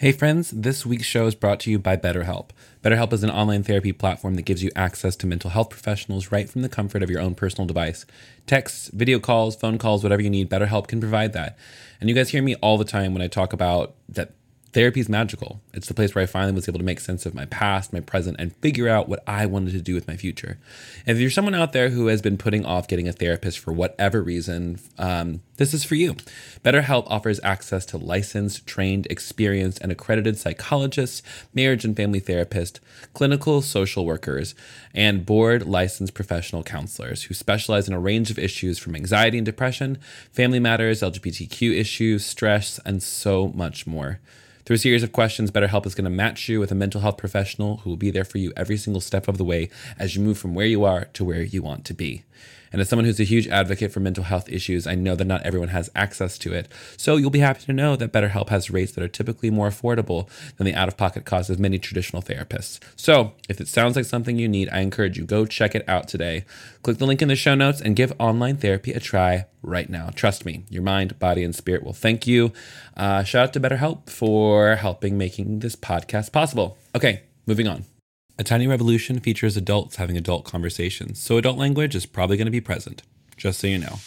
Hey friends, this week's show is brought to you by BetterHelp. BetterHelp is an online therapy platform that gives you access to mental health professionals right from the comfort of your own personal device. Texts, video calls, phone calls, whatever you need, BetterHelp can provide that. And you guys hear me all the time when I talk about that therapy is magical. It's the place where I finally was able to make sense of my past, my present, and figure out what I wanted to do with my future. If you're someone out there who has been putting off getting a therapist for whatever reason, um, this is for you. BetterHelp offers access to licensed, trained, experienced, and accredited psychologists, marriage and family therapists, clinical social workers, and board licensed professional counselors who specialize in a range of issues from anxiety and depression, family matters, LGBTQ issues, stress, and so much more. Through a series of questions, BetterHelp is going to match you with a mental health professional who will be there for you every single step of the way as you move from where you are to where you want to be. And as someone who's a huge advocate for mental health issues, I know that not everyone has access to it. So you'll be happy to know that BetterHelp has rates that are typically more affordable than the out of pocket costs of many traditional therapists. So if it sounds like something you need, I encourage you go check it out today. Click the link in the show notes and give online therapy a try right now. Trust me, your mind, body, and spirit will thank you. Uh, shout out to BetterHelp for helping making this podcast possible. Okay, moving on. A Tiny Revolution features adults having adult conversations, so adult language is probably going to be present, just so you know.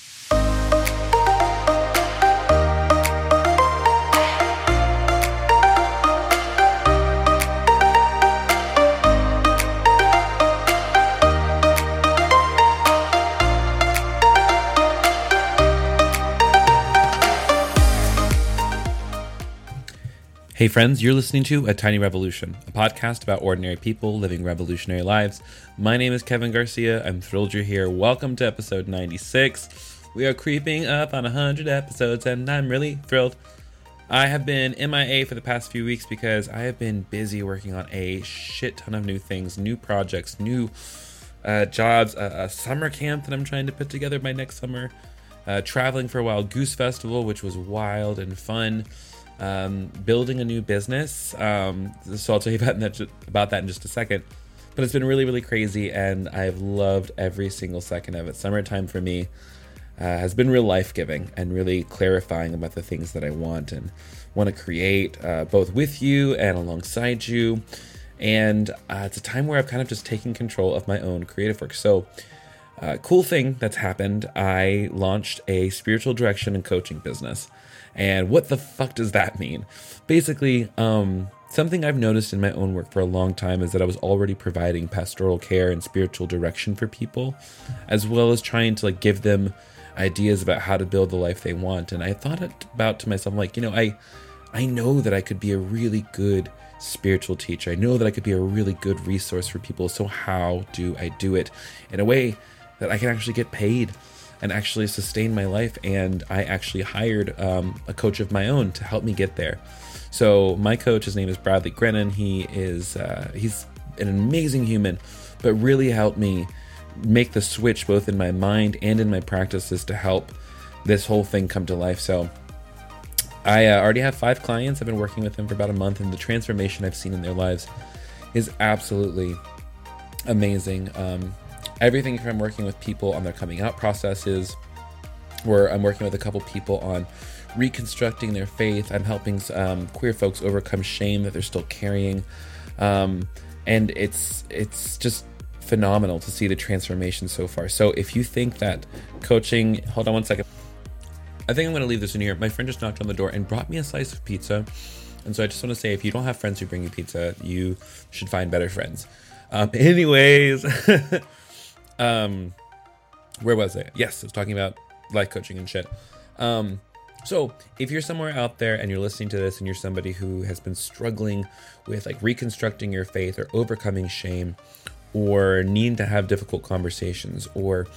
Hey, friends, you're listening to A Tiny Revolution, a podcast about ordinary people living revolutionary lives. My name is Kevin Garcia. I'm thrilled you're here. Welcome to episode 96. We are creeping up on 100 episodes, and I'm really thrilled. I have been MIA for the past few weeks because I have been busy working on a shit ton of new things, new projects, new uh, jobs, a, a, summer camp that I'm trying to put together by next summer, uh, traveling for a Wild Goose Festival, which was wild and fun um, building a new business. Um, so I'll tell you about that, about that in just a second. But it's been really, really crazy, and I've loved every single second of it. Summertime for me uh, has been real life giving and really clarifying about the things that I want and want to create, uh, both with you and alongside you. And uh, it's a time where I've kind of just taken control of my own creative work. So, uh, cool thing that's happened I launched a spiritual direction and coaching business. And what the fuck does that mean? Basically, um, something I've noticed in my own work for a long time is that I was already providing pastoral care and spiritual direction for people, as well as trying to like give them ideas about how to build the life they want. And I thought about to myself, like, you know, I I know that I could be a really good spiritual teacher. I know that I could be a really good resource for people. So how do I do it in a way that I can actually get paid and actually sustain my life. And I actually hired um, a coach of my own to help me get there. So my coach, his name is Bradley Grennan. He is uh, he's an amazing human, but really helped me make the switch both in my mind and in my practices to help this whole thing come to life. So I uh, already have five clients. I've been working with them for about a month, and the transformation I've seen in their lives is absolutely amazing. Um, everything from working with people on their coming out processes, where I'm working with a couple people on reconstructing their faith. I'm helping um, queer folks overcome shame that they're still carrying, um, and it's it's just phenomenal to see the transformation so far. So if you think that coaching, hold on one second. I think I'm going to leave this in here. My friend just knocked on the door and brought me a slice of pizza. And so I just want to say if you don't have friends who bring you pizza, you should find better friends. Um, anyways, Um, where was I? Yes, I was talking about life coaching and shit. Um, so if you're somewhere out there and you're listening to this and you're somebody who has been struggling with like reconstructing your faith or overcoming shame or needing to have difficult conversations or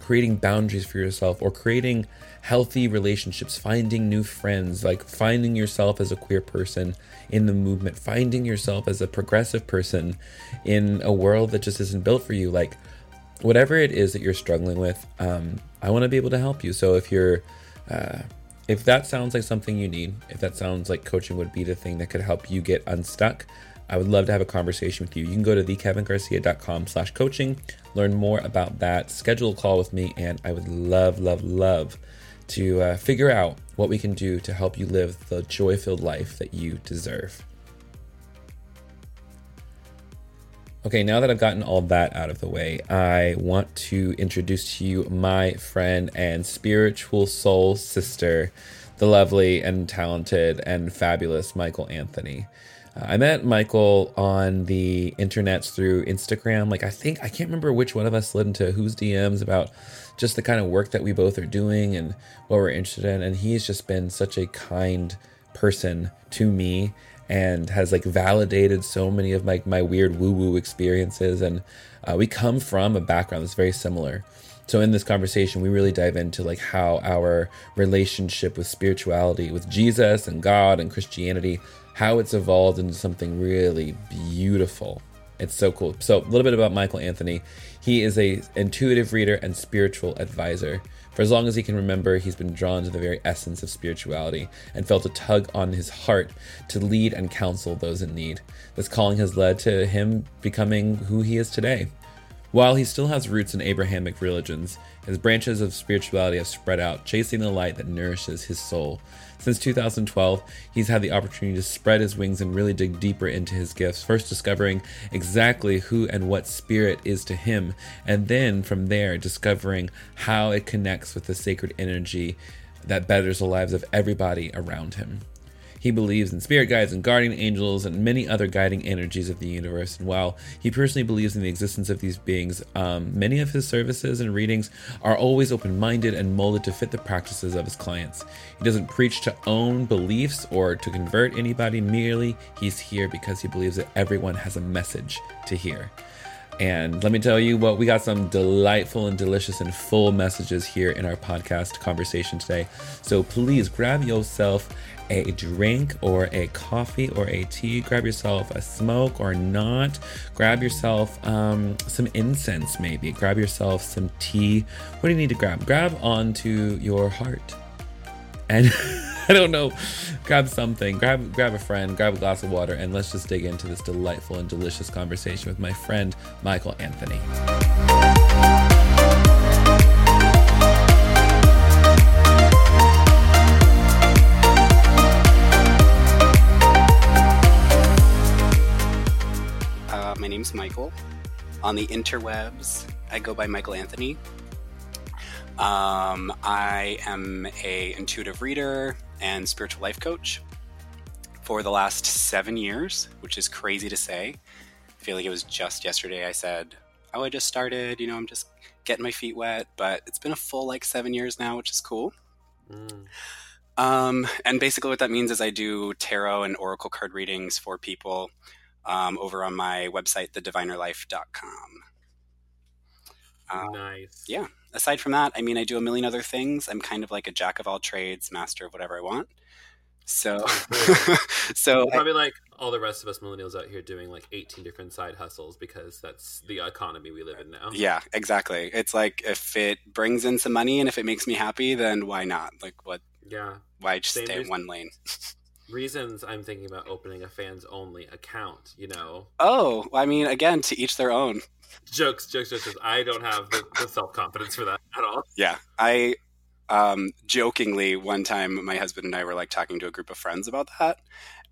creating boundaries for yourself or creating healthy relationships, finding new friends, like finding yourself as a queer person in the movement, finding yourself as a progressive person in a world that just isn't built for you. Like, whatever it is that you're struggling with, um, I want to be able to help you. So if you're, uh, if that sounds like something you need, if that sounds like coaching would be the thing that could help you get unstuck, I would love to have a conversation with you. You can go to thekevingarcia.com slash coaching, learn more about that, schedule a call with me, and I would love, love, love to uh, figure out what we can do to help you live the joy filled life that you deserve. Okay, now that I've gotten all that out of the way, I want to introduce to you my friend and spiritual soul sister, the lovely and talented and fabulous Michael Anthony. Uh, I met Michael on the internets through Instagram. Like, I think, I can't remember which one of us slid into whose DMs about just the kind of work that we both are doing and what we're interested in. And he's just been such a kind person to me and has like validated so many of my, my weird woo woo experiences. And uh, we come from a background that's very similar. So in this conversation, we really dive into like how our relationship with spirituality, with Jesus and God and Christianity, how it's evolved into something really beautiful. It's so cool. So a little bit about Michael Anthony. He is a intuitive reader and spiritual advisor. For as long as he can remember, he's been drawn to the very essence of spirituality and felt a tug on his heart to lead and counsel those in need. This calling has led to him becoming who he is today. While he still has roots in Abrahamic religions, his branches of spirituality have spread out, chasing the light that nourishes his soul. Since 2012, he's had the opportunity to spread his wings and really dig deeper into his gifts, first discovering exactly who and what spirit is to him, and then from there, discovering how it connects with the sacred energy that betters the lives of everybody around him. He believes in spirit guides and guardian angels and many other guiding energies of the universe. And while he personally believes in the existence of these beings, um, many of his services and readings are always open minded and molded to fit the practices of his clients. He doesn't preach to own beliefs or to convert anybody, merely, he's here because he believes that everyone has a message to hear. And let me tell you what, we got some delightful and delicious and full messages here in our podcast conversation today. So please grab yourself a drink or a coffee or a tea. Grab yourself a smoke or not. Grab yourself um, some incense, maybe. Grab yourself some tea. What do you need to grab? Grab onto your heart. And I don't know, grab something, grab grab a friend, grab a glass of water, and let's just dig into this delightful and delicious conversation with my friend Michael Anthony. Name's Michael. On the interwebs, I go by Michael Anthony. Um, I am a intuitive reader and spiritual life coach for the last seven years, which is crazy to say. I feel like it was just yesterday I said, "Oh, I just started." You know, I'm just getting my feet wet, but it's been a full like seven years now, which is cool. Mm. Um, and basically, what that means is I do tarot and oracle card readings for people um, over on my website, thedivinerlife.com. Um, nice. Yeah. Aside from that, I mean, I do a million other things. I'm kind of like a jack of all trades, master of whatever I want. So, so probably I, like all the rest of us millennials out here doing like 18 different side hustles because that's the economy we live in now. Yeah, exactly. It's like if it brings in some money and if it makes me happy, then why not? Like, what? Yeah. Why just Same stay in one lane? reasons I'm thinking about opening a fans only account, you know. Oh, I mean, again, to each their own. Jokes, jokes, jokes. I don't have the, the self confidence for that at all. Yeah. I um, jokingly, one time, my husband and I were like talking to a group of friends about that.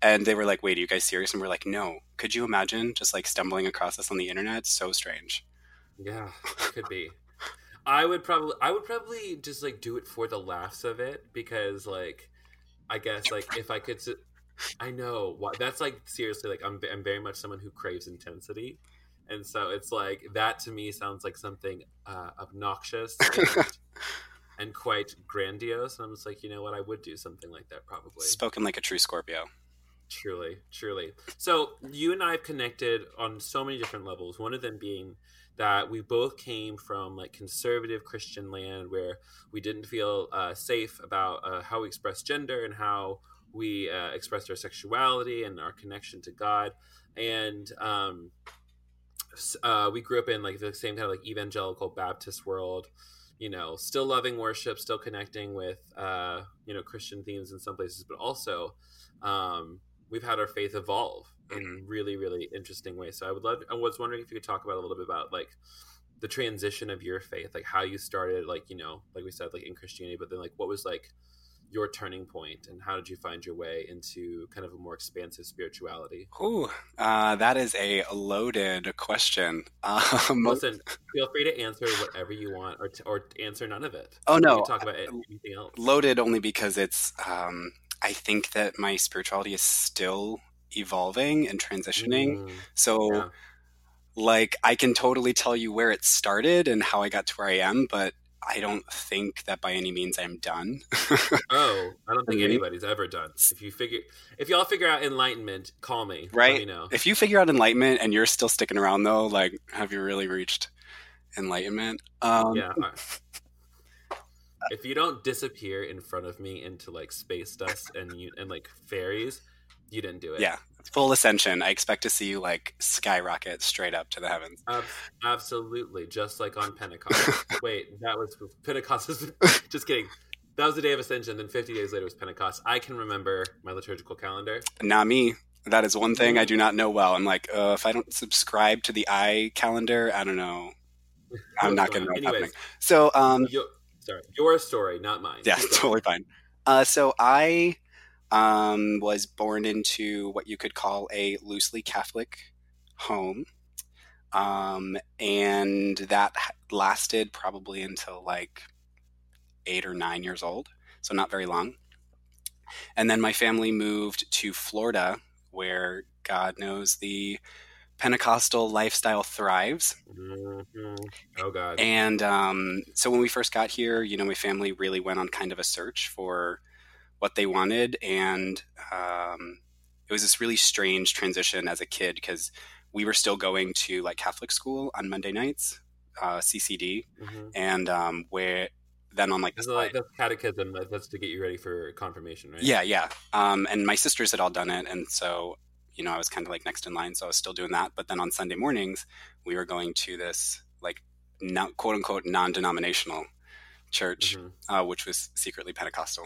And they were like, wait, are you guys serious? And we're like, no. Could you imagine just like stumbling across this on the internet? So strange. Yeah, could be. I would probably, I would probably just like do it for the laughs of it because like I guess like if I could, I know what that's like. Seriously, like I'm I'm very much someone who craves intensity, and so it's like that to me sounds like something uh, obnoxious and, and quite grandiose. And I'm just like, you know what, I would do something like that probably. Spoken like a true Scorpio. Truly, truly. So you and I have connected on so many different levels. One of them being that we both came from like conservative Christian land where we didn't feel uh, safe about uh, how we express gender and how we uh, expressed our sexuality and our connection to God. And um, uh, we grew up in like the same kind of like evangelical Baptist world you know, still loving worship, still connecting with, uh, you know, Christian themes in some places, but also um, we've had our faith evolve in really, really interesting ways. So I would love, I was wondering if you could talk about a little bit about like the transition of your faith, like how you started, like, you know, like we said, like in Christianity, but then like what was like your turning point and how did you find your way into kind of a more expansive spirituality? Oh, uh, that is a loaded question. Um, Listen, feel free to answer whatever you want or, t- or answer none of it. Oh, no. talk about anything else. Loaded only because it's, um, I think that my spirituality is still evolving and transitioning. Mm, so, yeah. like, I can totally tell you where it started and how I got to where I am, but I don't think that by any means I'm done. oh, I don't think anybody's ever done. If you figure, if y'all figure out enlightenment, call me. Right. Me know. If you figure out enlightenment and you're still sticking around though, like, have you really reached enlightenment? Um, yeah. if you don't disappear in front of me into like space dust and you and like fairies, you didn't do it. Yeah, full ascension. I expect to see you like skyrocket straight up to the heavens. Uh, absolutely, just like on Pentecost. Wait, that was Pentecost. just kidding. That was the day of ascension. Then 50 days later was Pentecost. I can remember my liturgical calendar. Not me. That is one thing I do not know well. I'm like, uh, if I don't subscribe to the I calendar, I don't know. I'm not going to know what's happening. So, um, your, sorry, your story, not mine. Yeah, totally fine. Uh, so I um, was born into what you could call a loosely Catholic home. Um, and that lasted probably until like eight or nine years old, so not very long. And then my family moved to Florida, where God knows the Pentecostal lifestyle thrives. Mm-hmm. Oh, God. And um, so when we first got here, you know, my family really went on kind of a search for what they wanted, and um, it was this really strange transition as a kid because we were still going to like Catholic school on Monday nights, uh, CCD, mm-hmm. and um, where then on like, the like that's catechism that's to get you ready for confirmation right yeah yeah um, and my sisters had all done it and so you know i was kind of like next in line so i was still doing that but then on sunday mornings we were going to this like not, quote unquote non-denominational church mm-hmm. uh, which was secretly pentecostal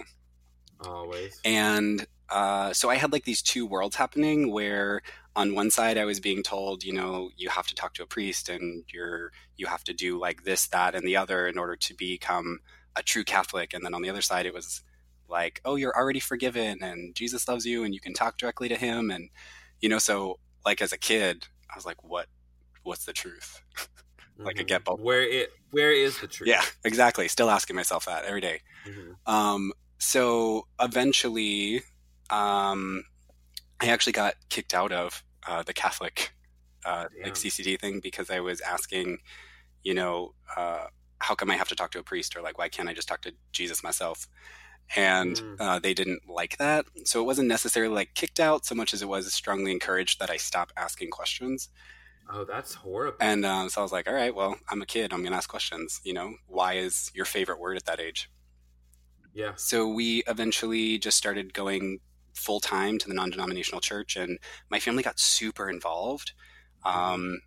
Always. And uh, so I had like these two worlds happening where on one side I was being told, you know, you have to talk to a priest and you're you have to do like this, that, and the other in order to become a true Catholic. And then on the other side it was like, oh, you're already forgiven and Jesus loves you and you can talk directly to him. And you know, so like as a kid, I was like, what what's the truth? like mm-hmm. I get both. Where it where is the truth? Yeah, exactly. Still asking myself that every day. Mm-hmm. Um, so eventually, um, I actually got kicked out of uh, the Catholic uh, like CCD thing because I was asking, you know, uh, how come I have to talk to a priest or like why can't I just talk to Jesus myself? And mm. Uh, they didn't like that, so it wasn't necessarily like kicked out so much as it was strongly encouraged that I stop asking questions. Oh, that's horrible. And uh, so I was like, all right, well, I'm a kid. I'm going to ask questions. You know, why is your favorite word at that age? Yeah. So we eventually just started going full time to the non denominational church, and my family got super involved. Mm-hmm. Um,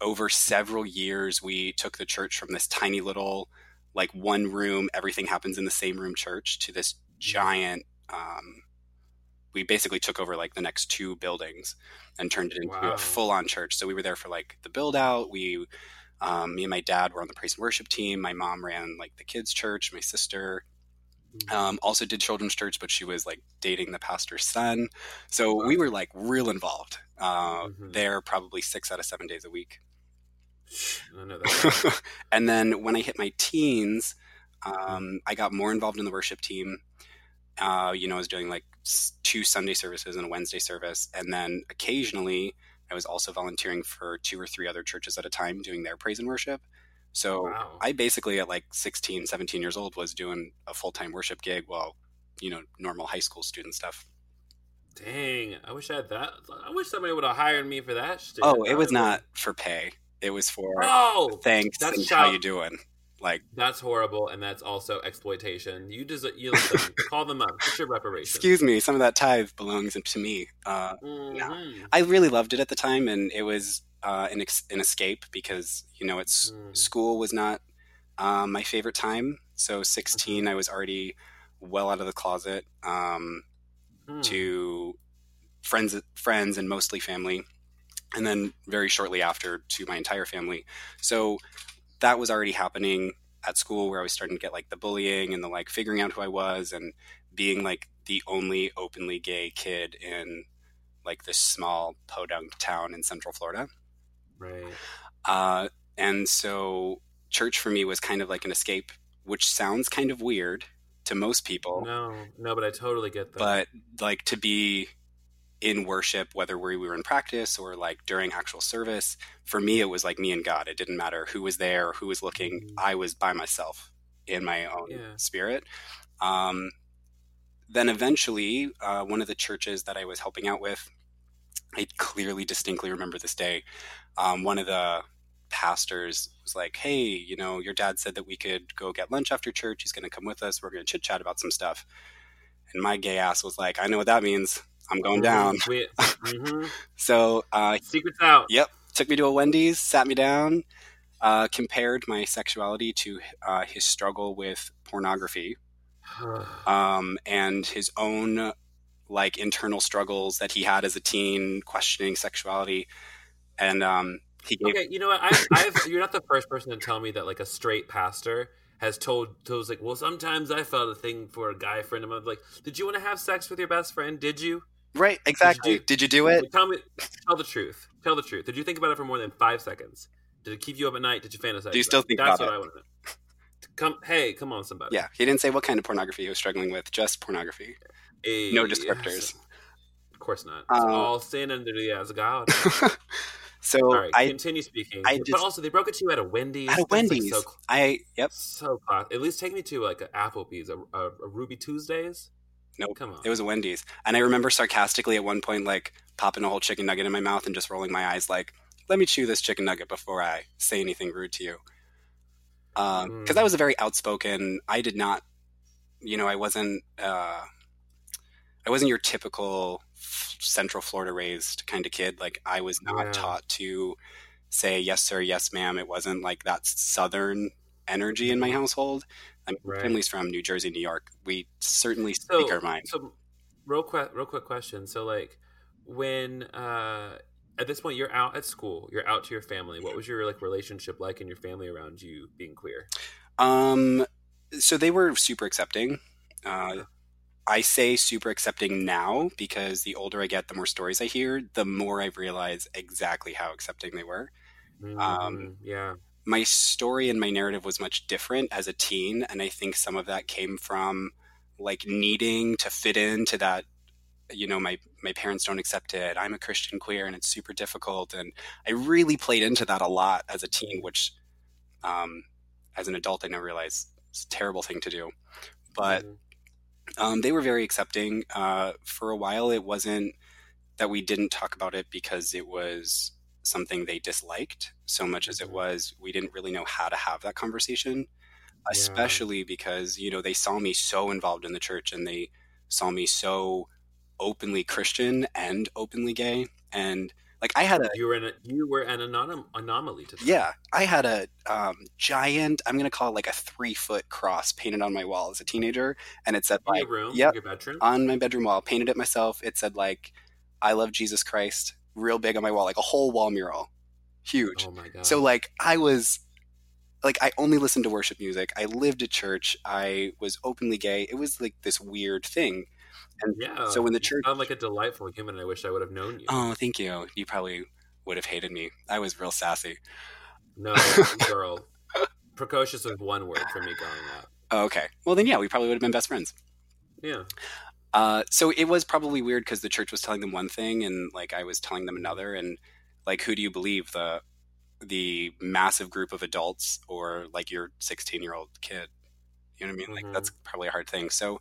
over several years, we took the church from this tiny little, like one room, everything happens in the same room church to this giant. Um, we basically took over like the next two buildings and turned it into wow. a full on church. So we were there for like the build out. We, um, me and my dad were on the praise and worship team. My mom ran like the kids' church. My sister um, also did children's church, but she was like dating the pastor's son. So we were like real involved uh, mm-hmm. there, probably six out of seven days a week. I know that. and then when I hit my teens, um, I got more involved in the worship team. Uh, you know, I was doing like two Sunday services and a Wednesday service. And then occasionally I was also volunteering for two or three other churches at a time doing their praise and worship. So wow. I basically at like 16, 17 years old was doing a full time worship gig while, you know, normal high school student stuff. Dang, I wish I had that. I wish somebody would have hired me for that shit. Oh, it was not for pay. It was for Oh, thanks that's and child- how you doing. Like, that's horrible, and that's also exploitation. You just you listen, call them up. Get your reparations. excuse me, some of that tithe belongs to me. Uh, Mhm. I really loved it at the time, and it was uh, an, ex- an escape because you know it's Mm. school was not um, my favorite time. So 16, I was already well out of the closet um, Hmm. to friends, friends, and mostly family, and then very shortly after to my entire family. So that was already happening at school, where I was starting to get like the bullying and the like figuring out who I was and being like the only openly gay kid in like this small podunk town in Central Florida. Right. Uh, and so church for me was kind of like an escape, which sounds kind of weird to most people, No, no, but I totally get that. but like to be in worship, whether we were in practice or like during actual service, for me, it was like me and God. It didn't matter who was there, who was looking. Mhm. I was by myself in my own Yeah. spirit. Um, then eventually, uh, one of the churches that I was helping out with, I clearly, distinctly remember this day. Um, one of the pastors was like, "Hey, you know, your dad said that we could go get lunch after church. He's going to come with us. We're going to chit chat about some stuff." And my gay ass was like, "I know what that means. I'm going down." Mhm. So, uh, Secrets out. Yep. Took me to a Wendy's, sat me down, uh, compared my sexuality to uh, his struggle with pornography um, and his own like internal struggles that he had as a teen, questioning sexuality. And um, he gave okay, you know what? I, I've, you're not the first person to tell me that like a straight pastor has told told like, well, sometimes I felt a thing for a guy friend of mine. Like, did you want to have sex with your best friend? Did you? right exactly. do- Did you do it? Tell me, tell the truth. Tell the truth. Did you think about it for more than five seconds? Did it keep you up at night? Did you fantasize? Do you still about think That's about what it? I want to know. Come, hey, come on, somebody. Yeah, he didn't say what kind of pornography he was struggling with, just pornography. Hey, No descriptors. Of course not. Um, it's all sin under the as God. so Sorry, I continue speaking. I but just- also, they broke it to you at a Wendy's. at a That's, like, Wendy's. so I yep. So class. At least take me to like a Applebee's, a, a, a Ruby Tuesdays. Nope. Come on. It was a Wendy's. And I remember sarcastically at one point, like, popping a whole chicken nugget in my mouth and just rolling my eyes, like, let me chew this chicken nugget before I say anything rude to you. Because Mm. I was a very outspoken, I did not, you know, I wasn't, uh, I wasn't your typical Central Florida raised kind of kid. Like, I was not Yeah. taught to say yes, sir, yes, ma'am. It wasn't like that Southern energy in my household. I mean, my Right. family's from New Jersey, New York. We certainly so, speak our mind. So, real quick, real quick question. So, like, when uh, at this point you're out at school, you're out to your family. What was your like relationship like in your family around you being queer? Um, so they were super accepting. Uh, I say super accepting now because the older I get, the more stories I hear, the more I realize exactly how accepting they were. Um, Mhm, yeah. My story and my narrative was much different as a teen, and I think some of that came from like needing to fit into that. You know, my my parents don't accept it. I'm a Christian queer, and it's super difficult. And I really played into that a lot as a teen, which, um, as an adult, I now realize it's a terrible thing to do. But Mhm. Um, they were very accepting. Uh, for a while, it wasn't that we didn't talk about it because it was something they disliked so much as it Mhm. was we didn't really know how to have that conversation, Yeah. especially because, you know, they saw me so involved in the church and they saw me so openly Christian and openly gay. And like I had a you were an you were an anom- anomaly to them. yeah, I had a um, giant. I'm gonna call it like a three foot cross painted on my wall as a teenager, and it said In like, room, yep, your bedroom. on my bedroom wall. Painted it myself. It said like, "I love Jesus Christ," real big on my wall, like a whole wall mural, huge. oh my god. So like I was, like I only listened to worship music. I lived at church. I was openly gay. It was like this weird thing. And yeah. so when the church- sound like a delightful human. I wish I would have known you. Oh, thank you. You probably would have hated me. I was real sassy. No, girl. Precocious was one word for me growing up. Oh, okay. Well then, yeah, we probably would have been best friends. Yeah. Uh, so it was probably weird because the church was telling them one thing and like I was telling them another, and like who do you believe the the massive group of adults or like your 16 year old kid? You know what I mean? Mhm. Like that's probably a hard thing. So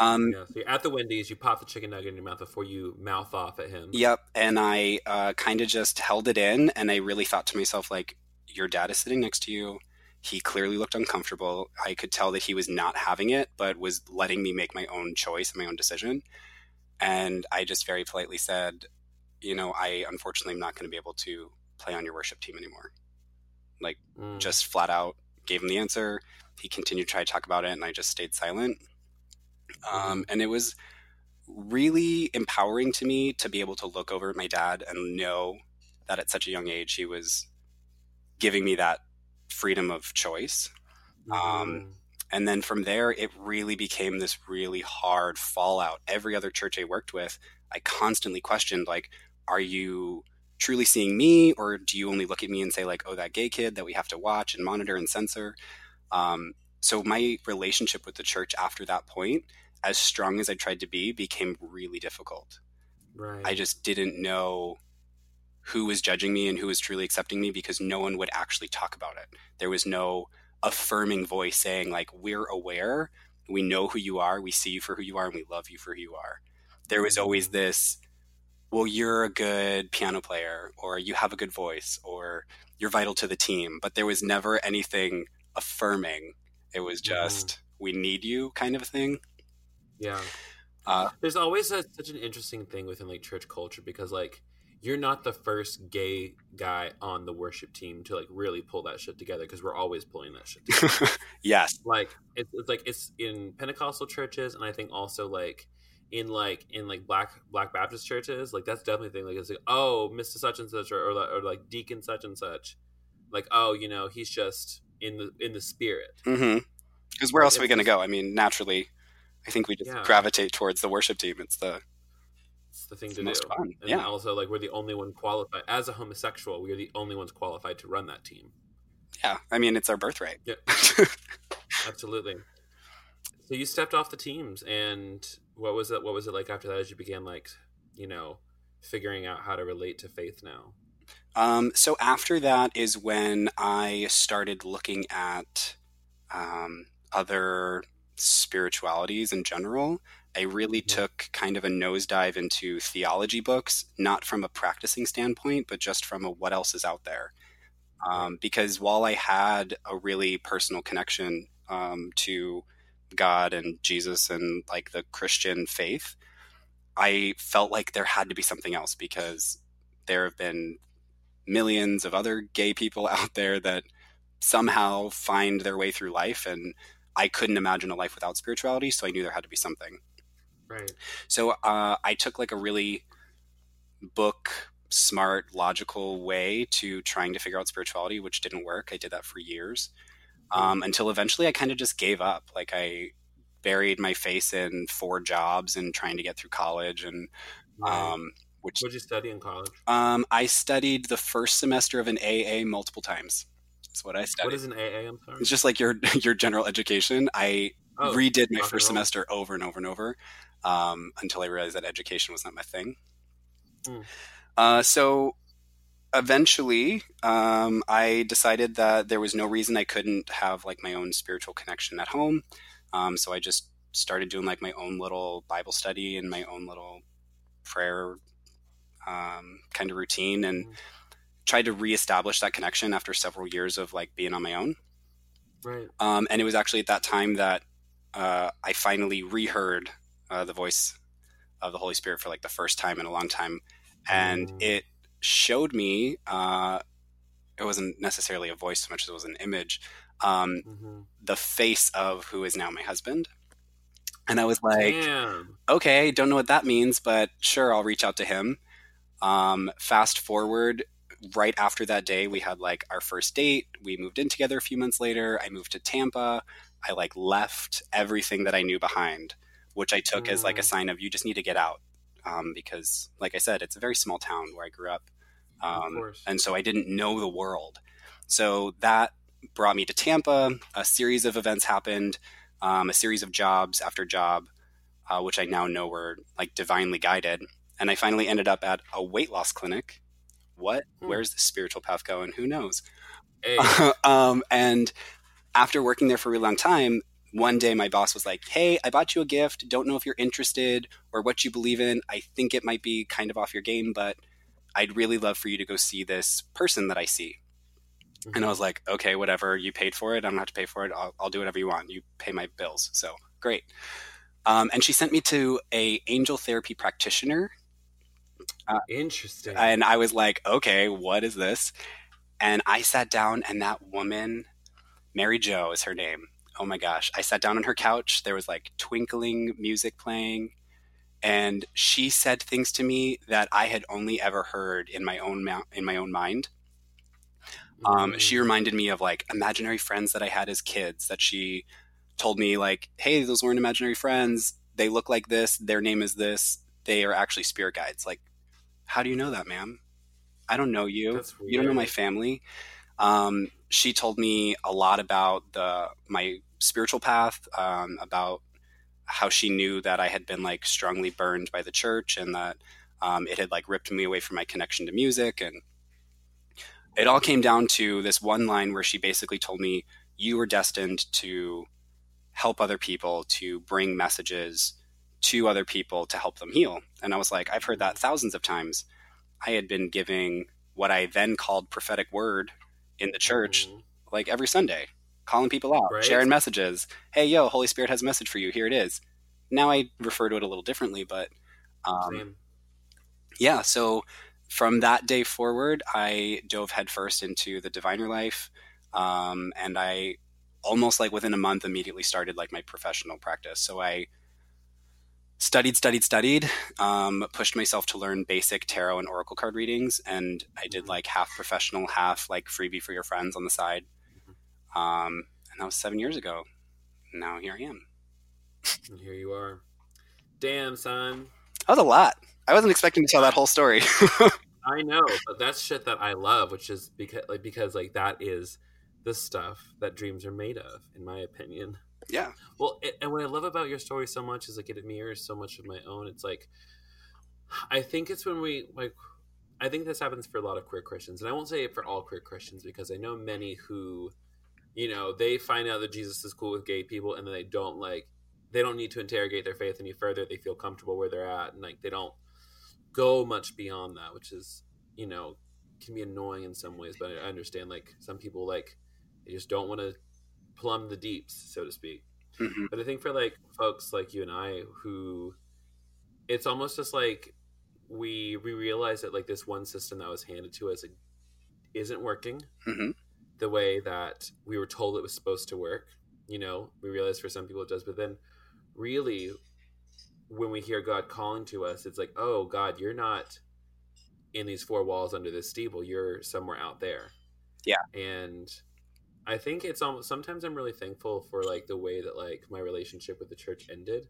Um, Yeah, so you're at the Wendy's, you pop the chicken nugget in your mouth before you mouth off at him. Yep. And I uh, kind of just held it in, and I really thought to myself, like, your dad is sitting next to you. He clearly looked uncomfortable. I could tell that he was not having it, but was letting me make my own choice and my own decision. And I just very politely said, you know, I unfortunately am not going to be able to play on your worship team anymore. Mm. Just flat out gave him the answer. He continued to try to talk about it, and I just stayed silent. Um, and it was really empowering to me to be able to look over at my dad and know that at such a young age he was giving me that freedom of choice. um, Mhm. And then from there, it really became this really hard fallout. Every other church I worked with, I constantly questioned, like, are you truly seeing me, or do you only look at me and say, like, oh, that gay kid that we have to watch and monitor and censor? Um, so my relationship with the church after that point, as strong as I tried to be, became really difficult. right. I just didn't know who was judging me and who was truly accepting me because no one would actually talk about it. There was no affirming voice saying, like, we're aware, we know who you are, we see you for who you are, and we love you for who you are. There was always mm. this, well, you're a good piano player, or you have a good voice, or you're vital to the team. But there was never anything affirming. It was just, we need you kind of thing. Yeah. Uh, There's always a, such an interesting thing within like church culture because like you're not the first gay guy on the worship team to like really pull that shit together because we're always pulling that shit. Together. yes. like it's, it's like it's in Pentecostal churches and I think also like in like in like black black Baptist churches like that's definitely a thing like it's like oh Mr. Such and Such or or, or like Deacon Such and Such like oh you know he's just in the in the spirit Mm-hmm. Because where else are we going to go? I mean, naturally, I think we just Yeah. gravitate towards the worship team. It's the it's the thing It's to the most do fun, and yeah. also like we're the only one qualified as a homosexual we are the only ones qualified to run that team yeah. I mean, it's our birthright. Yeah. Absolutely. So you stepped off the teams, and what was it? What was it like after that? As you began, like, you know, figuring out how to relate to faith now. um, so after that is when I started looking at um, other spiritualities in general. I really Yeah. took kind of a nosedive into theology books, not from a practicing standpoint, but just from a what else is out there. Um, because while I had a really personal connection um, to God and Jesus and like the Christian faith, I felt like there had to be something else because there have been millions of other gay people out there that somehow find their way through life and I couldn't imagine a life without spirituality, so I knew there had to be something. Right. So uh, I took like a really book smart, logical way to trying to figure out spirituality, which didn't work. I did that for years um, until eventually I kind of just gave up. Like I buried my face in four jobs and trying to get through college, and um, which What'd you study in college? um, I studied the first semester of an AA multiple times. That's what I studied. What is an AA? I'm sorry. It's just like your your general education. I Oh, redid my first semester over and over and over um, until I realized that education was not my thing. Hmm. Uh, so eventually, um, I decided that there was no reason I couldn't have like my own spiritual connection at home. Um, so I just started doing like my own little Bible study and my own little prayer um, kind of routine and Mhm. Tried to reestablish that connection after several years of like being on my own. Right. Um, and it was actually at that time that uh, I finally reheard uh, the voice of the Holy Spirit for like the first time in a long time, and Mm. it showed me. Uh, it wasn't necessarily a voice so much as it was an image. Um, hmm the face of who is now my husband, and I was like, Damn. okay, don't know what that means, but sure, I'll reach out to him. Um, fast forward, right after that day, we had like our first date. We moved in together a few months later. I moved to Tampa. I like left everything that I knew behind, which I took as like a Mm. sign of you just need to get out. Um, because, like I said, it's a very small town where I grew up. Um, and so I didn't know the world. So that brought me to Tampa. A series of events happened, um, a series of jobs after job, uh, which I now know were like divinely guided. And I finally ended up at a weight loss clinic. What? Hmm. Where's the spiritual path going? Who knows? Hey. um, and after working there for a really long time, one day my boss was like, Hey, I bought you a gift. Don't know if you're interested or what you believe in. I think it might be kind of off your game, but I'd really love for you to go see this person that I see. Mm-hmm. And I was like, okay, whatever. You paid for it. I don't have to pay for it. I'll, I'll do whatever you want. You pay my bills. So great. Um, and she sent me to a angel therapy practitioner. Uh, Interesting. And I was like, okay, what is this? And I sat down, and that woman, Mary Jo is her name. Oh my gosh. I sat down on her couch. There was like twinkling music playing. And she said things to me that I had only ever heard in my own in my own mind. Um, she mm. reminded me of like imaginary friends that I had as kids that she told me like, "Hey, those weren't imaginary friends. They look like this. Their name is this. They are actually spirit guides." Like, how do you know that, ma'am? I don't know you. You don't know my family. Um, she told me a lot about the my spiritual path, um, about how she knew that I had been like strongly burned by the church and that um, it had like ripped me away from my connection to music and it all came down to this one line where she basically told me you were destined to help other people to bring messages to other people to help them heal and i was like i've heard that thousands of times i had been giving what i then called prophetic word in the church mm-hmm. like every sunday calling people out right. sharing messages hey yo holy spirit has a message for you here it is now i refer to it a little differently but um, yeah so from that day forward, I dove headfirst into the diviner life, um, and I almost like within a month immediately started like my professional practice. So I studied, studied, studied, um, pushed myself to learn basic tarot and oracle card readings, and I did like half professional, half like freebie for your friends on the side. Um, and that was seven years ago. Now here I am. and here you are. Damn, son. That was a lot. I wasn't expecting to tell that whole story. I know, but that's shit that I love, which is because like because like that is the stuff that dreams are made of, in my opinion. Yeah. Well, and what I love about your story so much is like it mirrors so much of my own. It's like I think it's when we like I think this happens for a lot of queer Christians, and I won't say it for all queer Christians because I know many who, you know, they find out that Jesus is cool with gay people, and then they don't like they don't need to interrogate their faith any further. They feel comfortable where they're at, and like they don't go much beyond that, which is you know can be annoying in some ways. But I understand like some people like they just don't want to plumb the deeps, so to speak. Mm-hmm. But I think for like folks like you and I who it's almost just like we we realize that like this one system that was handed to us isn't working mm-hmm. the way that we were told it was supposed to work. You know, we realize for some people it does, but then really when we hear God calling to us, it's like, oh, God, you're not in these four walls under this steeple. You're somewhere out there. Yeah. And I think it's almost sometimes I'm really thankful for like the way that like my relationship with the church ended.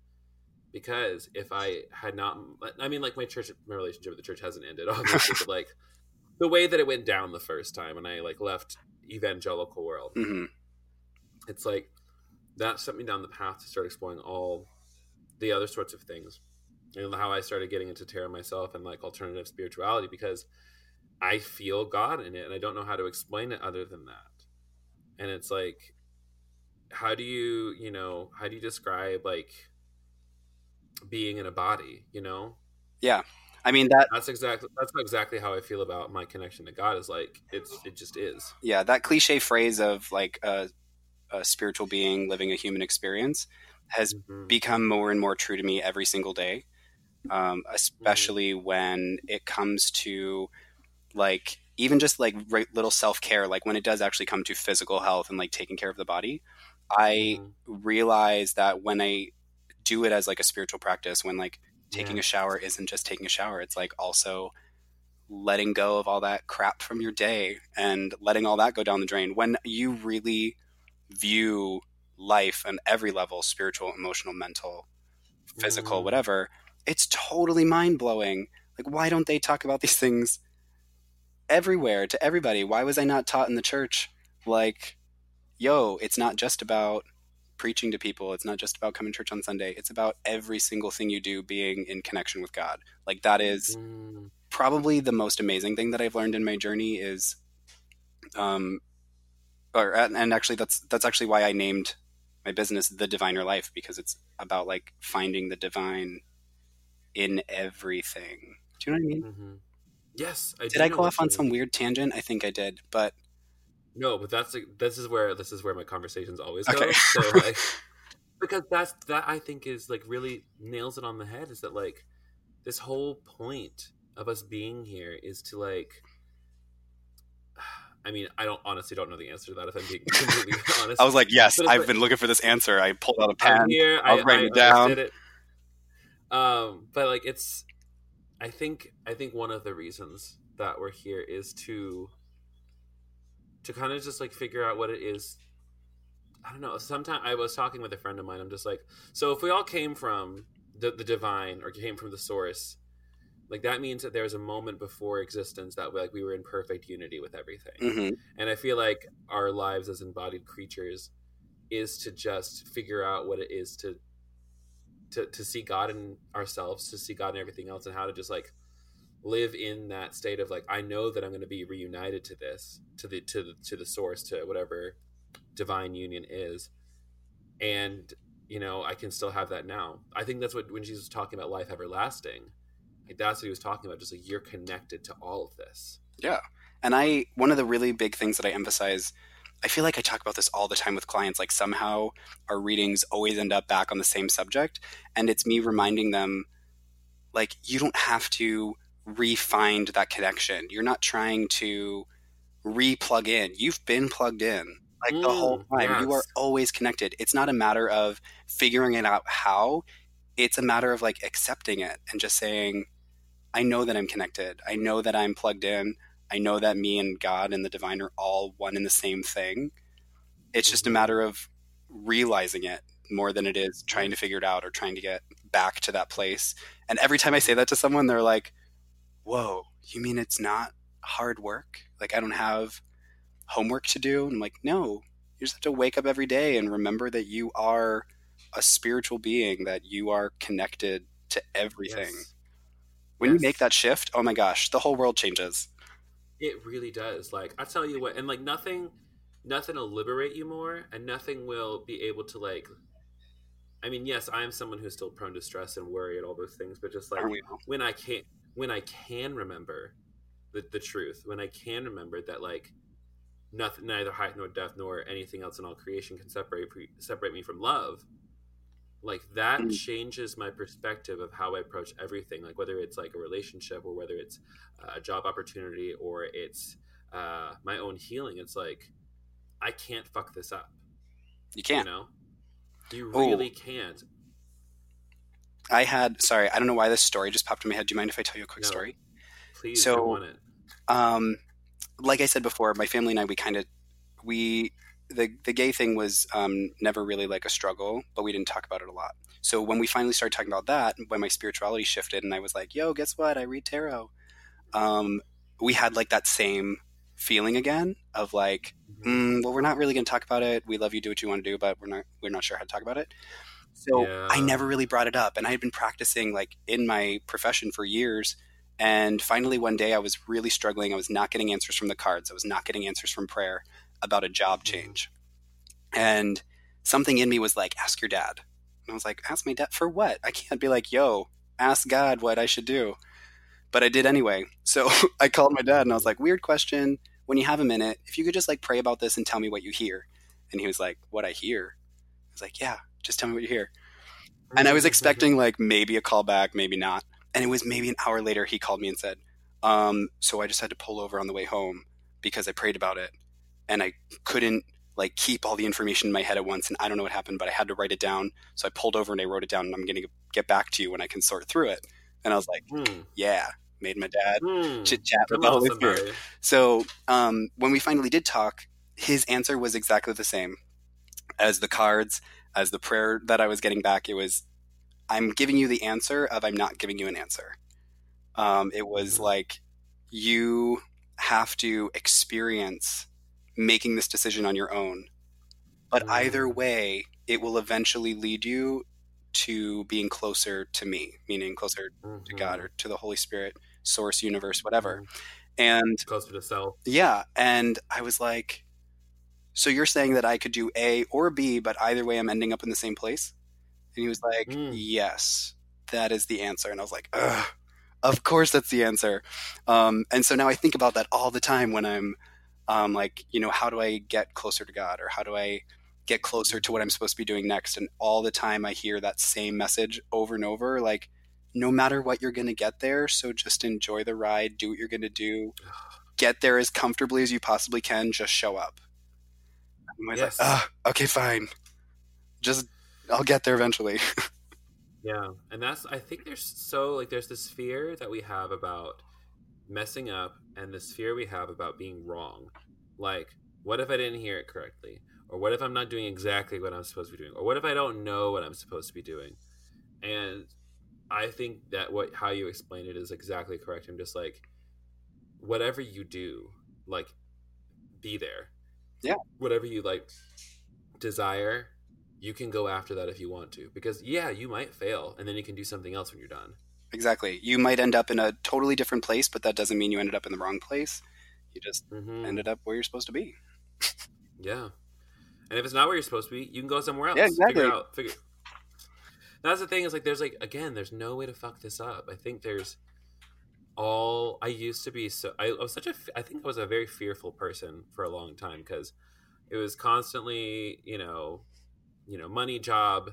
Because if I had not, I mean, like my church, my relationship with the church hasn't ended, obviously, but like the way that it went down the first time and I like left evangelical world, mm-hmm. it's like that sent me down the path to start exploring all the other sorts of things and how I started getting into tarot myself and like alternative spirituality because I feel God in it and I don't know how to explain it other than that. And it's like, how do you, you know, how do you describe like being in a body, you know? Yeah. I mean that that's exactly that's exactly how I feel about my connection to God is like it's it just is. Yeah, that cliche phrase of like a, a spiritual being living a human experience has mm-hmm. become more and more true to me every single day, um, especially mm-hmm. when it comes to like even just like little self care, like when it does actually come to physical health and like taking care of the body. I mm-hmm. realize that when I do it as like a spiritual practice, when like taking yeah. a shower isn't just taking a shower, it's like also letting go of all that crap from your day and letting all that go down the drain. When you really view life on every level spiritual, emotional, mental, physical, mm. whatever it's totally mind blowing. Like, why don't they talk about these things everywhere to everybody? Why was I not taught in the church? Like, yo, it's not just about preaching to people. It's not just about coming to church on Sunday. It's about every single thing you do being in connection with God. Like, that is mm. probably the most amazing thing that I've learned in my journey is, um, or, and actually that's, that's actually why I named my business the diviner life because it's about like finding the divine in everything do you know what i mean Mm-hmm. Yes, I did i go off on some weird tangent i think i did but No, but that's this is where this is where my conversations always go. Okay. So like, because that's that I think is like really nails it on the head. Is that like this whole point of us being here is to like. I mean, I don't honestly don't know the answer to that. If I'm being completely honest, i was like yes i've like- been looking for this answer i pulled out a I'm pen here. I'll I, write I it down. understood It. Um, but like it's, I think I think one of the reasons that we're here is to, to kind of just like figure out what it is. I don't know. Sometimes I was talking with a friend of mine. I'm just like, so if we all came from the the divine or came from the source, like that means that there's a moment before existence that like we were in perfect unity with everything. hmm And I feel like our lives as embodied creatures is to just figure out what it is to to to see God in ourselves, to see God in everything else, and how to just like live in that state of like I know that I'm going to be reunited to this, to the to the to the source, to whatever divine union is, and you know I can still have that now. I think that's what when Jesus was talking about life everlasting, like that's what he was talking about. Just like you're connected to all of this. Yeah. And I, one of the really big things that I emphasize, I feel like I talk about this all the time with clients. Like somehow our readings always end up back on the same subject. And it's me reminding them, like, you don't have to re-find that connection. You're not trying to re plug in. You've been plugged in like the whole Mm, time. You are always connected. It's not a matter of figuring it out how, it's a matter of like accepting it and just saying, I know that I'm connected. I know that I'm plugged in. I know that me and God and the divine are all one and the same thing. It's just a Mhm. matter of realizing it more than it is trying to figure it out or trying to get back to that place. And every time I say that to someone, they're like, Whoa, you mean it's not hard work? Like, I don't have homework to do? And I'm like, No, you just have to wake up every day and remember that you are a spiritual being, that you are connected to everything. Yes. When Yes. you make that shift, oh my gosh, the whole world changes. It really does. Like I tell you what, and like nothing, nothing will liberate you more, and nothing will be able to like. I mean, yes, I am someone who's still prone to stress and worry and all those things, but just like oh, all? when I can't, when I can remember the the truth, when I can remember that like nothing, neither height nor depth nor anything else in all creation can separate pre- separate me from love. Like that Mm. changes my perspective of how I approach everything. Like whether it's like a relationship or whether it's a job opportunity or it's uh, my own healing. It's like I can't fuck this up. You can't. You know, you really can't. I had, sorry, I don't know why this story just popped in my head. Do you mind if I tell you a quick No. story? Please, So- I want it. Um, like I said before, my family and I, we kind of, we, the, the gay thing was um, never really like a struggle, but we didn't talk about it a lot. So when we finally started talking about that, when my spirituality shifted and I was like, yo, guess what? I read tarot. Um, we had like that same feeling again of like, mm, well, we're not really going to talk about it. We love you, do what you want to do, but we're not, we're not sure how to talk about it. So Yeah. I never really brought it up. And I had been practicing like in my profession for years. And finally, one day I was really struggling. I was not getting answers from the cards. I was not getting answers from prayer about a job change. And something in me was like, ask your dad. And I was like, ask my dad for what? I can't be like, yo, ask God what I should do. But I did anyway. So I called my dad and I was like, weird question. When you have a minute, if you could just like pray about this and tell me what you hear. And he was like, what I hear? I was like, yeah, just tell me what you hear. And I was expecting like maybe a call back, maybe not. And it was maybe an hour later he called me and said, um, so I just had to pull over on the way home because I prayed about it and I couldn't like keep all the information in my head at once and I don't know what happened, but I had to write it down. So I pulled over and I wrote it down and I'm gonna get back to you when I can sort through it. And I was like, Hmm. Yeah, made my dad Hmm. chit chat with Come the Holy Spirit. So um, when we finally did talk, his answer was exactly the same as the cards, as the prayer that I was getting back. It was, I'm giving you the answer of I'm not giving you an answer. Um, it was Mhm. like, you have to experience making this decision on your own. But Mm. either way, it will eventually lead you to being closer to me, meaning closer to Mhm. God or to the Holy Spirit, source, universe, whatever. Mhm. And Closer to self. yeah, and I was like, So you're saying that I could do A or B, but either way, I'm ending up in the same place? And he was like, Mm. Yes, that is the answer. And I was like, Ugh, Of course, that's the answer. Um, and so now I think about that all the time when I'm um, like, you know, how do I get closer to God or how do I get closer to what I'm supposed to be doing next? And all the time I hear that same message over and over like, no matter what you're going to get there. So just enjoy the ride, do what you're going to do, get there as comfortably as you possibly can, just show up. Yes. like, ah, okay, fine. Just, I'll get there eventually. Yeah, and that's I think there's so like there's this fear that we have about messing up and this fear we have about being wrong. Like, what if I didn't hear it correctly? Or what if I'm not doing exactly what I'm supposed to be doing? Or what if I don't know what I'm supposed to be doing? And I think that what how you explain it is exactly correct. I'm just like whatever you do, like be there. Yeah. Whatever you like desire, you can go after that if you want to because yeah you might fail and then you can do something else when you're done exactly. You might end up in a totally different place, but that doesn't mean you ended up in the wrong place. You just hmm ended up where you're supposed to be. yeah and if it's not where you're supposed to be you can go somewhere else Yeah, exactly. figure out figure that's the thing is like there's like again there's no way to fuck this up i think there's all i used to be so i, I was such a I think i was a very fearful person for a long time because it was constantly you know you know money job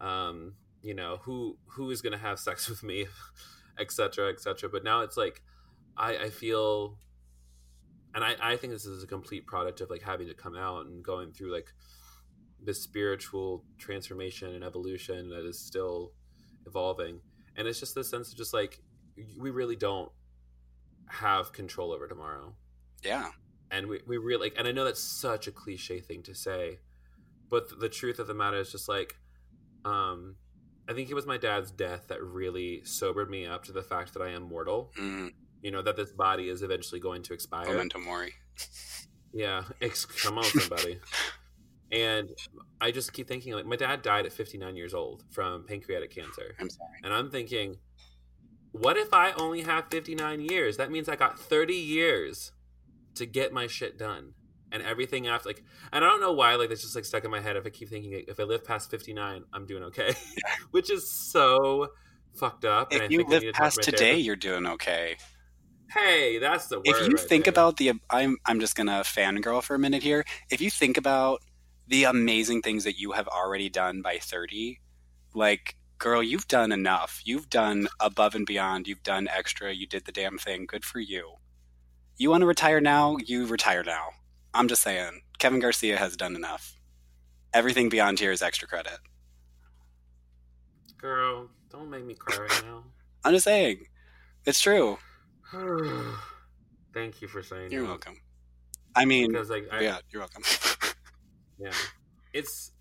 um you know who who is going to have sex with me etc etc but now it's like i i feel and I, I think this is a complete product of like having to come out and going through like this spiritual transformation and evolution that is still evolving. And it's just this sense of just like we really don't have control over tomorrow. Yeah. and we, we really like and i know that's such a cliche thing to say but the truth of the matter is just like um i think it was my dad's death that really sobered me up to the fact that i am mortal. Mm, you know that this body is eventually going to expire. Memento mori. yeah ex- come on somebody. And i just keep thinking like my dad died at 59 years old from pancreatic cancer. I'm sorry. and i'm thinking what if i only have 59 years? That means i got 30 years to get my shit done and everything after like and i don't know why like that's just like stuck in my head if i keep thinking if i live past 59 i'm doing okay which is so fucked up and I If you live to past today, you're doing okay. hey that's the word if you right think there. about the I'm I'm just gonna fangirl for a minute here. If you think about the amazing things that you have already done by 30, like girl, you've done enough. You've done above and beyond. You've done extra. You did the damn thing. Good for you. You want to retire now? You retire now. I'm just saying. Kevin Garcia has done enough. Everything beyond here is extra credit. girl don't make me cry right now I'm just saying. It's true. Thank you for saying You're that. welcome. I mean, Because like, I, yeah, you're welcome. yeah, it's.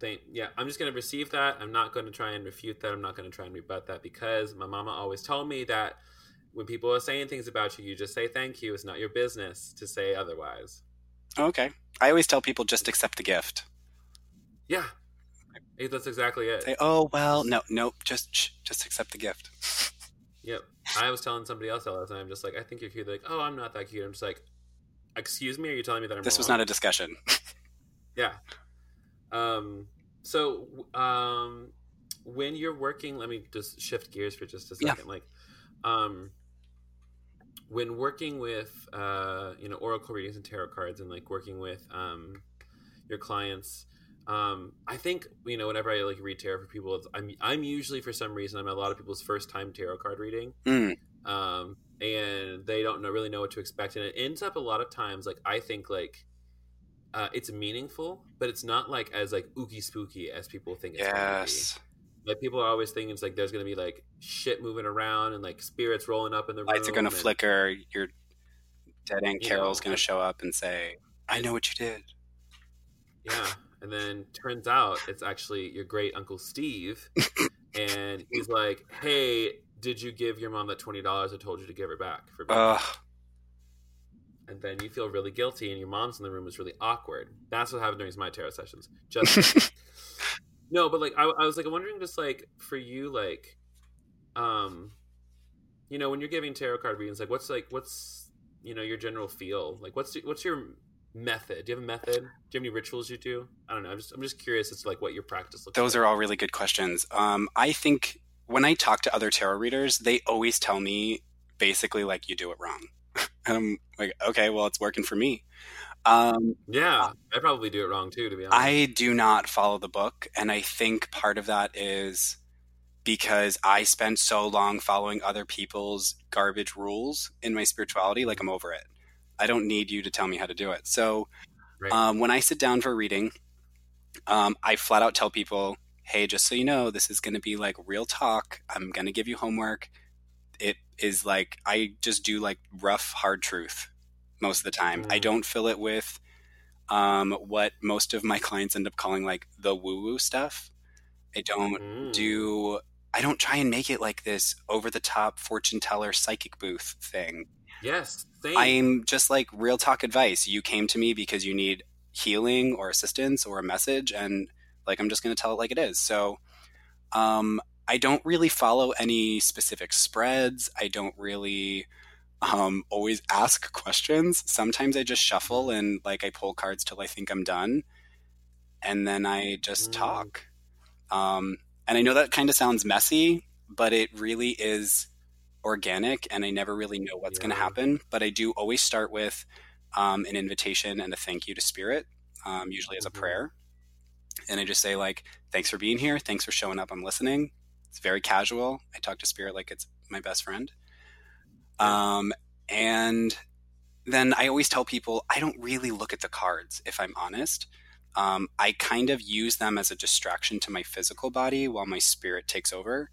Thank, yeah, I'm just gonna receive that. I'm not going to try and refute that. I'm not going to try and rebut that because my mama always told me that when people are saying things about you, you just say thank you. It's not your business to say otherwise. Okay. I always tell people just accept the gift. Yeah, that's exactly it. Say, oh well, no, nope, just shh, just accept the gift. Yep. I was telling somebody else that last night. I'm just like, I think you're cute. They're like, oh, I'm not that cute. I'm just like, excuse me, are you telling me that I'm This was not a discussion. Yeah. Um. So, um, when you're working, let me just shift gears for just a Yeah. second. Like, um, when working with, uh, you know, oracle readings and tarot cards, and like working with, um, your clients. Um, I think you know whenever I like read tarot for people, it's, I'm I'm usually for some reason I'm a lot of people's first time tarot card reading Mm, um, and they don't know, really know what to expect. And it ends up a lot of times, like I think, like uh, it's meaningful, but it's not like as like ooky spooky as people think it's yes. Like people are always thinking it's like there's going to be like shit moving around and like spirits rolling up in the room. Lights are gonna and- flicker. Your dead Aunt Carol's know, gonna show up and say, "I know what you did." Yeah, and then turns out it's actually your great uncle Steve, and he's like, "Hey, did you give your mom that twenty dollars I told you to give her back for?" me?" Ugh. and then you feel really guilty and your mom's in the room is really awkward that's what happened during my tarot sessions just no but like I, I was like I'm wondering just like for you like um you know when you're giving tarot card readings like what's like what's you know your general feel like what's what's your method? Do you have a method? Do you have any rituals you do? I don't know. I'm just I'm just curious as to like what your practice looks. Those like. are all really good questions. Um, I think when I talk to other tarot readers, they always tell me basically like you do it wrong, and I'm like, okay, well, it's working for me. Um, yeah, I probably do it wrong too. To be honest, I do not follow the book, and I think part of that is because I spent so long following other people's garbage rules in my spirituality. Like I'm over it. I don't need you to tell me how to do it. So Right. um, when I sit down for reading, um, I flat out tell people, hey, just so you know, this is going to be like real talk. I'm going to give you homework. It is like, I just do like rough, hard truth most of the time. I don't fill it with um, what most of my clients end up calling like the woo woo stuff. I don't Mm. do, I don't try and make it like this over the top fortune teller psychic booth thing. Yes, same. I'm just like real talk advice. You came to me because you need healing or assistance or a message, and like I'm just going to tell it like it is. So, um, I don't really follow any specific spreads. I don't really um, always ask questions. Sometimes I just shuffle and like I pull cards till I think I'm done, and then I just talk. Um, and I know that kind of sounds messy, but it really is organic and I never really know what's going to happen. But I do always start with um, an invitation and a thank you to spirit, um, usually as a Mhm. prayer. And I just say, like, thanks for being here. Thanks for showing up. I'm listening. It's very casual. I talk to spirit like it's my best friend. Um, and then I always tell people I don't really look at the cards, if I'm honest. Um, I kind of use them as a distraction to my physical body while my spirit takes over.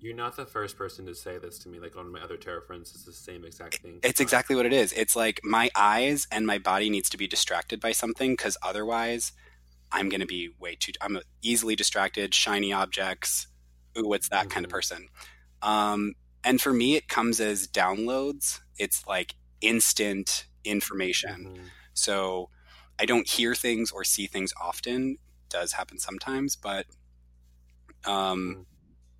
You're not the first person to say this to me. Like on my other tarot friends, it's the same exact thing. It's exactly what it is. It's like my eyes and my body needs to be distracted by something because otherwise, I'm going to be way too. I'm easily distracted. Shiny objects. Ooh, what's that kind of Mhm. person? Um, and for me, it comes as downloads. It's like instant information. Mhm. So I don't hear things or see things often. does happen sometimes, but um, Mm.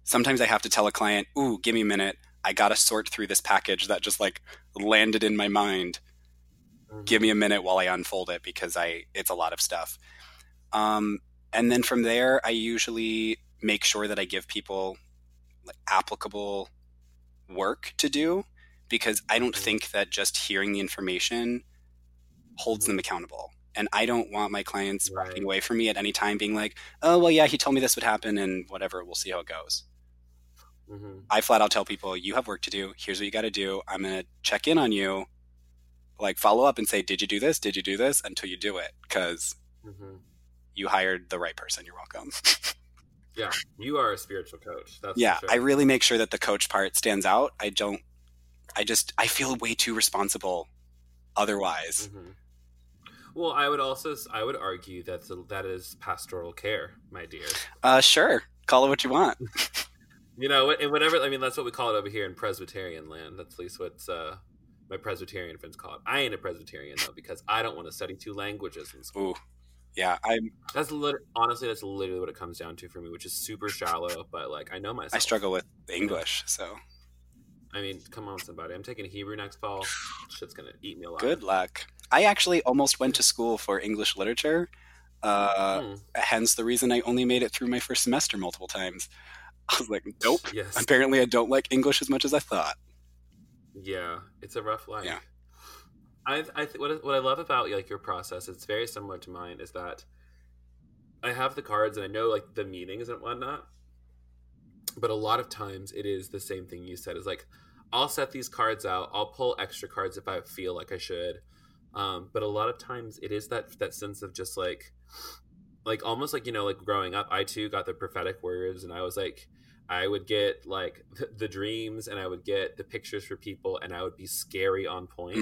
sometimes I have to tell a client, "Ooh, give me a minute. I got to sort through this package that just like landed in my mind. Mhm. Give me a minute while I unfold it because I it's a lot of stuff." Um, and then from there, I usually make sure that I give people like applicable work to do because I don't think that just hearing the information holds them accountable. And I don't want my clients Right. walking away from me at any time being like, oh, well, yeah, he told me this would happen and whatever, we'll see how it goes. Mhm. I flat out tell people, you have work to do. Here's what you got to do. I'm going to check in on you, like follow up and say, did you do this? Did you do this? Until you do it because Mhm. you hired the right person. You're welcome. Yeah, you are a spiritual coach. That's yeah, sure. I really make sure that the coach part stands out. I don't, I just, I feel way too responsible otherwise. Mhm. Well, I would also I would argue that that is pastoral care, my dear. Uh, sure. Call it what you want. You know, and whatever. I mean, that's what we call it over here in Presbyterian land. That's at least what uh, my Presbyterian friends call it. I ain't a Presbyterian though because I don't want to study two languages in school. Ooh, yeah. I'm. That's lit- honestly that's literally what it comes down to for me, which is super shallow. But like, I know myself. I struggle with English, so I mean, come on, somebody. I'm taking Hebrew next fall. Shit's gonna eat me alive. good luck. I actually almost went to school for English literature. Uh, Hmm. hence the reason I only made it through my first semester multiple times. I was like, nope. Yes. Apparently, I don't like English as much as I thought. Yeah, it's a rough life. Yeah. I I th- what what I love about like your process, it's very similar to mine, is that I have the cards and I know like the meanings and whatnot, but a lot of times it is the same thing you said. Is like I'll set these cards out, I'll pull extra cards if I feel like I should, um, but a lot of times it is that that sense of just like like almost like you know like growing up, I too got the prophetic words, and I was like. I would get like the dreams and I would get the pictures for people and I would be scary on point.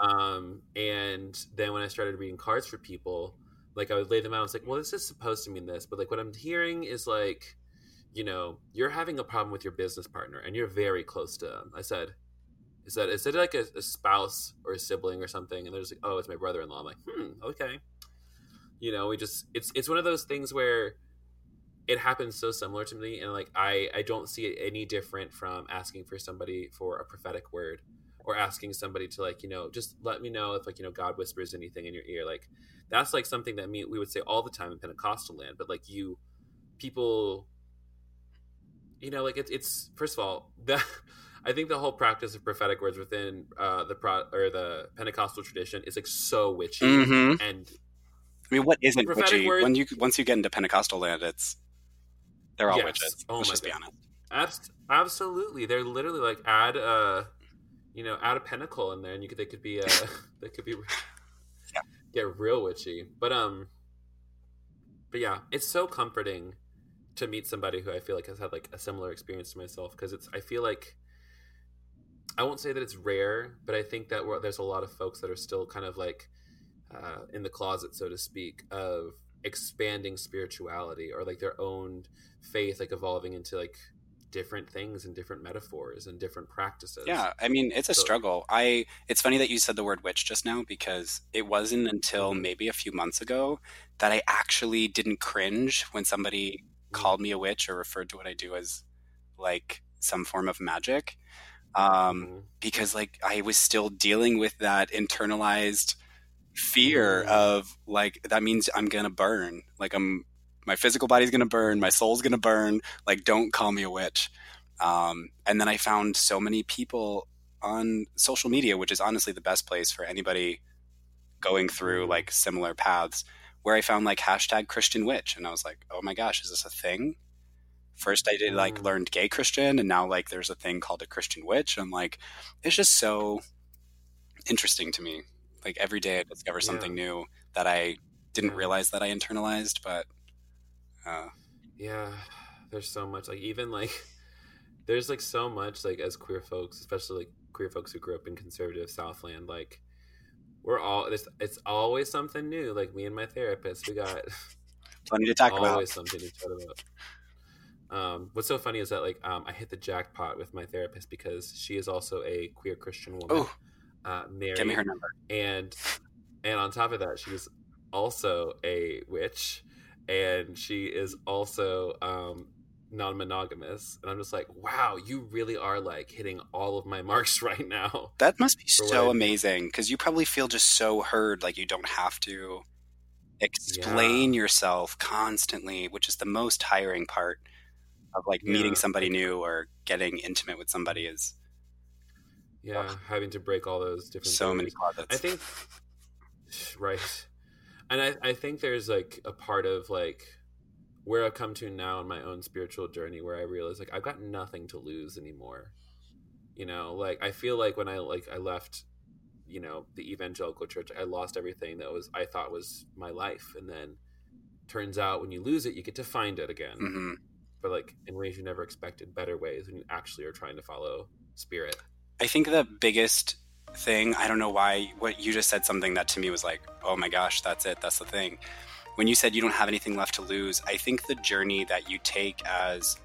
Um, and then when I started reading cards for people, like I would lay them out. I was like, well, this is supposed to mean this, but like what I'm hearing is like, you know, you're having a problem with your business partner and you're very close to them. I said, is that is it like a, a spouse or a sibling or something? And there's like, oh, it's my brother-in-law. I'm like, hmm, okay. You know, we just it's it's one of those things where it happens so similar to me and like I I don't see it any different from asking for somebody for a prophetic word or asking somebody to like you know just let me know if like you know god whispers anything in your ear like that's like something that me we would say all the time in pentecostal land but like you people you know like it's it's first of all that i think the whole practice of prophetic words within uh the pro or the pentecostal tradition is like so witchy Mhm. and I mean, what isn't witchy? word- When you once you get into Pentecostal land, it's they're all Yes. witches. Oh let's just be God. honest. Abs- absolutely, they're literally like add a, you know, add a pentacle in there, and you could they could be uh they could be Yeah. get real witchy. But um, but yeah, it's so comforting to meet somebody who I feel like has had like a similar experience to myself because it's I feel like I won't say that it's rare, but I think that there's a lot of folks that are still kind of like uh, in the closet, so to speak, of expanding spirituality or like their own faith, like evolving into like different things and different metaphors and different practices. Yeah, I mean, it's a So- struggle. I it's funny that you said the word witch just now because it wasn't until Mhm. maybe a few months ago that I actually didn't cringe when somebody Mm. called me a witch or referred to what I do as like some form of magic. Um, Mhm. because like I was still dealing with that internalized fear Mm. of like that means I'm gonna burn. Like I'm my physical body's gonna burn, my soul's gonna burn. Like don't call me a witch. Um, and then I found so many people on social media, which is honestly the best place for anybody going through like similar paths, where I found like hashtag Christian witch, and I was like, oh my gosh, is this a thing? First, I did like Mm. learned gay Christian, and now like there's a thing called a Christian witch. I'm like, it's just so interesting to me. Like every day I discover something new that I didn't realize that I internalized, but uh, Yeah, there's so much like even like there's like so much like as queer folks, especially like queer folks who grew up in conservative Southland, like we're all it's, it's always something new. Like me and my therapist, we got plenty to talk always about. something to chat about. Um, what's so funny is that like um, I hit the jackpot with my therapist because she is also a queer Christian woman, Oh, uh, married, give me her number. and and on top of that, she's also a witch, and she is also um, non-monogamous. And I'm just like, wow, you really are like hitting all of my marks right now. That must be so amazing because you probably feel just so heard, like you don't have to explain yourself constantly, which is the most tiring part of like meeting somebody new or getting intimate with somebody is Yeah, having to break all those different so many closets. I think right. And I, I think there's like a part of like where I've come to now in my own spiritual journey where I realize like I've got nothing to lose anymore. You know, like I feel like when I like I left, you know, the evangelical church, I lost everything that was I thought was my life. And then turns out when you lose it, you get to find it again. hmm But like in ways you never expected, better ways when you actually are trying to follow spirit. I think the biggest thing, I don't know why, what you just said something that to me was like, oh my gosh, that's it, that's the thing. When you said you don't have anything left to lose, I think the journey that you take as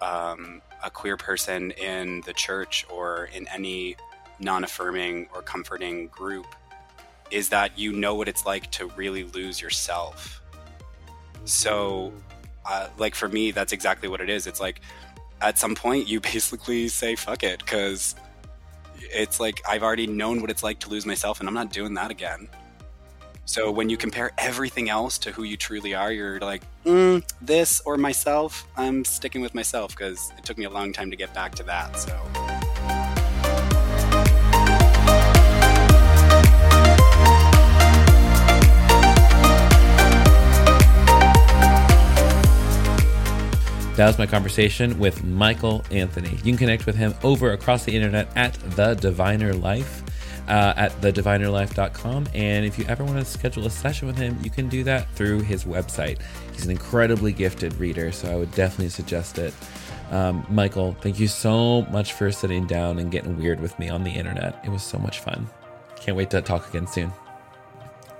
um, a queer person in the church or in any non affirming or comforting group is that you know what it's like to really lose yourself. So, uh, like for me, that's exactly what it is. It's like at some point you basically say fuck it because it's like I've already known what it's like to lose myself, and I'm not doing that again. So when you compare everything else to who you truly are, you're like, mm, this or myself. I'm sticking with myself because it took me a long time to get back to that. So. That was my conversation with Michael Anthony. You can connect with him over across the internet at The Diviner Life, uh, at thedivinerlife.com. And if you ever want to schedule a session with him, you can do that through his website. He's an incredibly gifted reader, so I would definitely suggest it. Um, Michael, thank you so much for sitting down and getting weird with me on the internet. It was so much fun. Can't wait to talk again soon.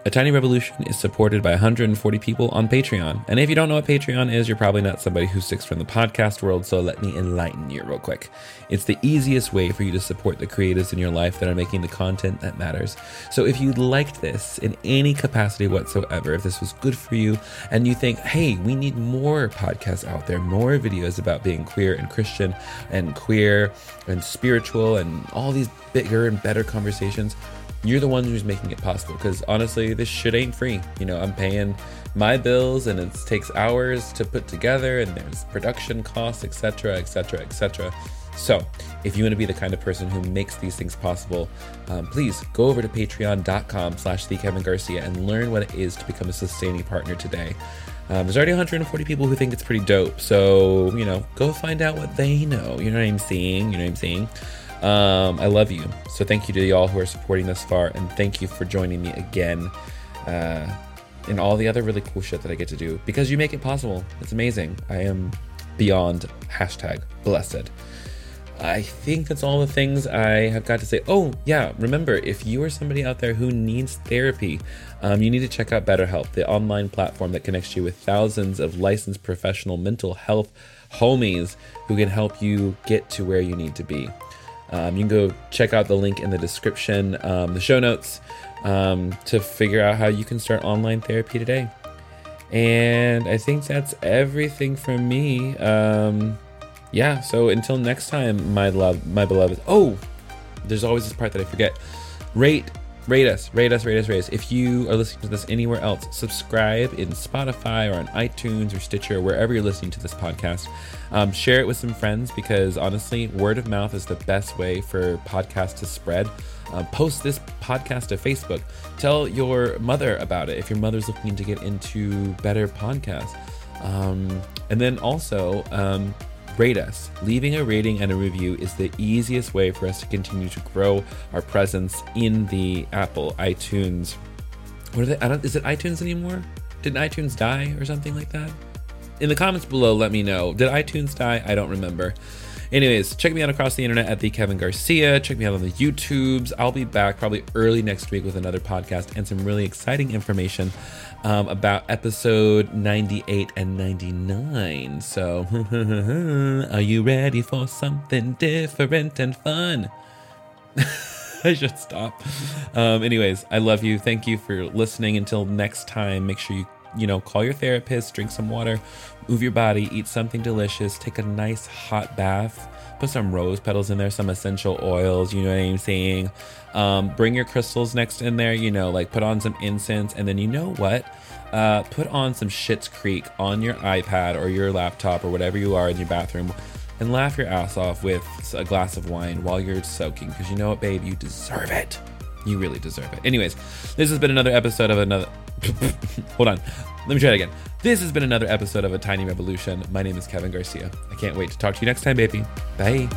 A Tiny Revolution is supported by 140 people on Patreon. And if you don't know what Patreon is, you're probably not somebody who sticks from the podcast world, so let me enlighten you real quick. It's the easiest way for you to support the creatives in your life that are making the content that matters. So if you liked this in any capacity whatsoever, if this was good for you, and you think, hey, we need more podcasts out there, more videos about being queer and Christian and queer and spiritual and all these bigger and better conversations, you're the one who's making it possible. Because honestly, this shit ain't free. You know, I'm paying my bills and it takes hours to put together and there's production costs, etc., etc., etc. So, if you want to be the kind of person who makes these things possible, um, please go over to patreon.com slash the Kevin Garcia and learn what it is to become a sustaining partner today. Um, there's already 140 people who think it's pretty dope. So, you know, go find out what they know. You know what I'm saying? You know what I'm saying? Um, I love you. So thank you to y'all who are supporting this far. And thank you for joining me again uh, in all the other really cool shit that I get to do because you make it possible. It's amazing. I am beyond hashtag blessed. I think that's all the things I have got to say. Oh, yeah, remember, if you are somebody out there who needs therapy, um, you need to check out BetterHelp, the online platform that connects you with thousands of licensed professional mental health homies who can help you get to where you need to be. Um, you can go check out the link in the description, um, the show notes, um, to figure out how you can start online therapy today. And I think that's everything from me. Um, yeah, so until next time, my love, my beloved. Oh, there's always this part that I forget. Rate, rate us, rate us, rate us, rate us. If you are listening to this anywhere else, subscribe in Spotify or on iTunes or Stitcher, wherever you're listening to this podcast. Um, share it with some friends because honestly, word of mouth is the best way for podcasts to spread. Uh, post this podcast to Facebook. Tell your mother about it if your mother's looking to get into better podcasts. Um, and then also, um, rate us. Leaving a rating and a review is the easiest way for us to continue to grow our presence in the Apple iTunes. What are they? I don't, is it iTunes anymore? Did iTunes die or something like that? In the comments below, let me know. Did iTunes die? I don't remember. Anyways, check me out across the internet at the Kevin Garcia. Check me out on the YouTubes. I'll be back probably early next week with another podcast and some really exciting information um, about episode 98 and 99. So, are you ready for something different and fun? I should stop. Um, anyways, I love you. Thank you for listening. Until next time, make sure you you know, call your therapist, drink some water, move your body, eat something delicious, take a nice hot bath, put some rose petals in there, some essential oils, you know what I'm saying? Um, bring your crystals next in there, you know, like put on some incense, and then you know what? Uh, put on some Schitt's Creek on your iPad or your laptop or whatever you are in your bathroom and laugh your ass off with a glass of wine while you're soaking because you know what, babe? You deserve it. You really deserve it. Anyways, this has been another episode of another. Hold on. Let me try it again. This has been another episode of A Tiny Revolution. My name is Kevin Garcia. I can't wait to talk to you next time, baby. Bye.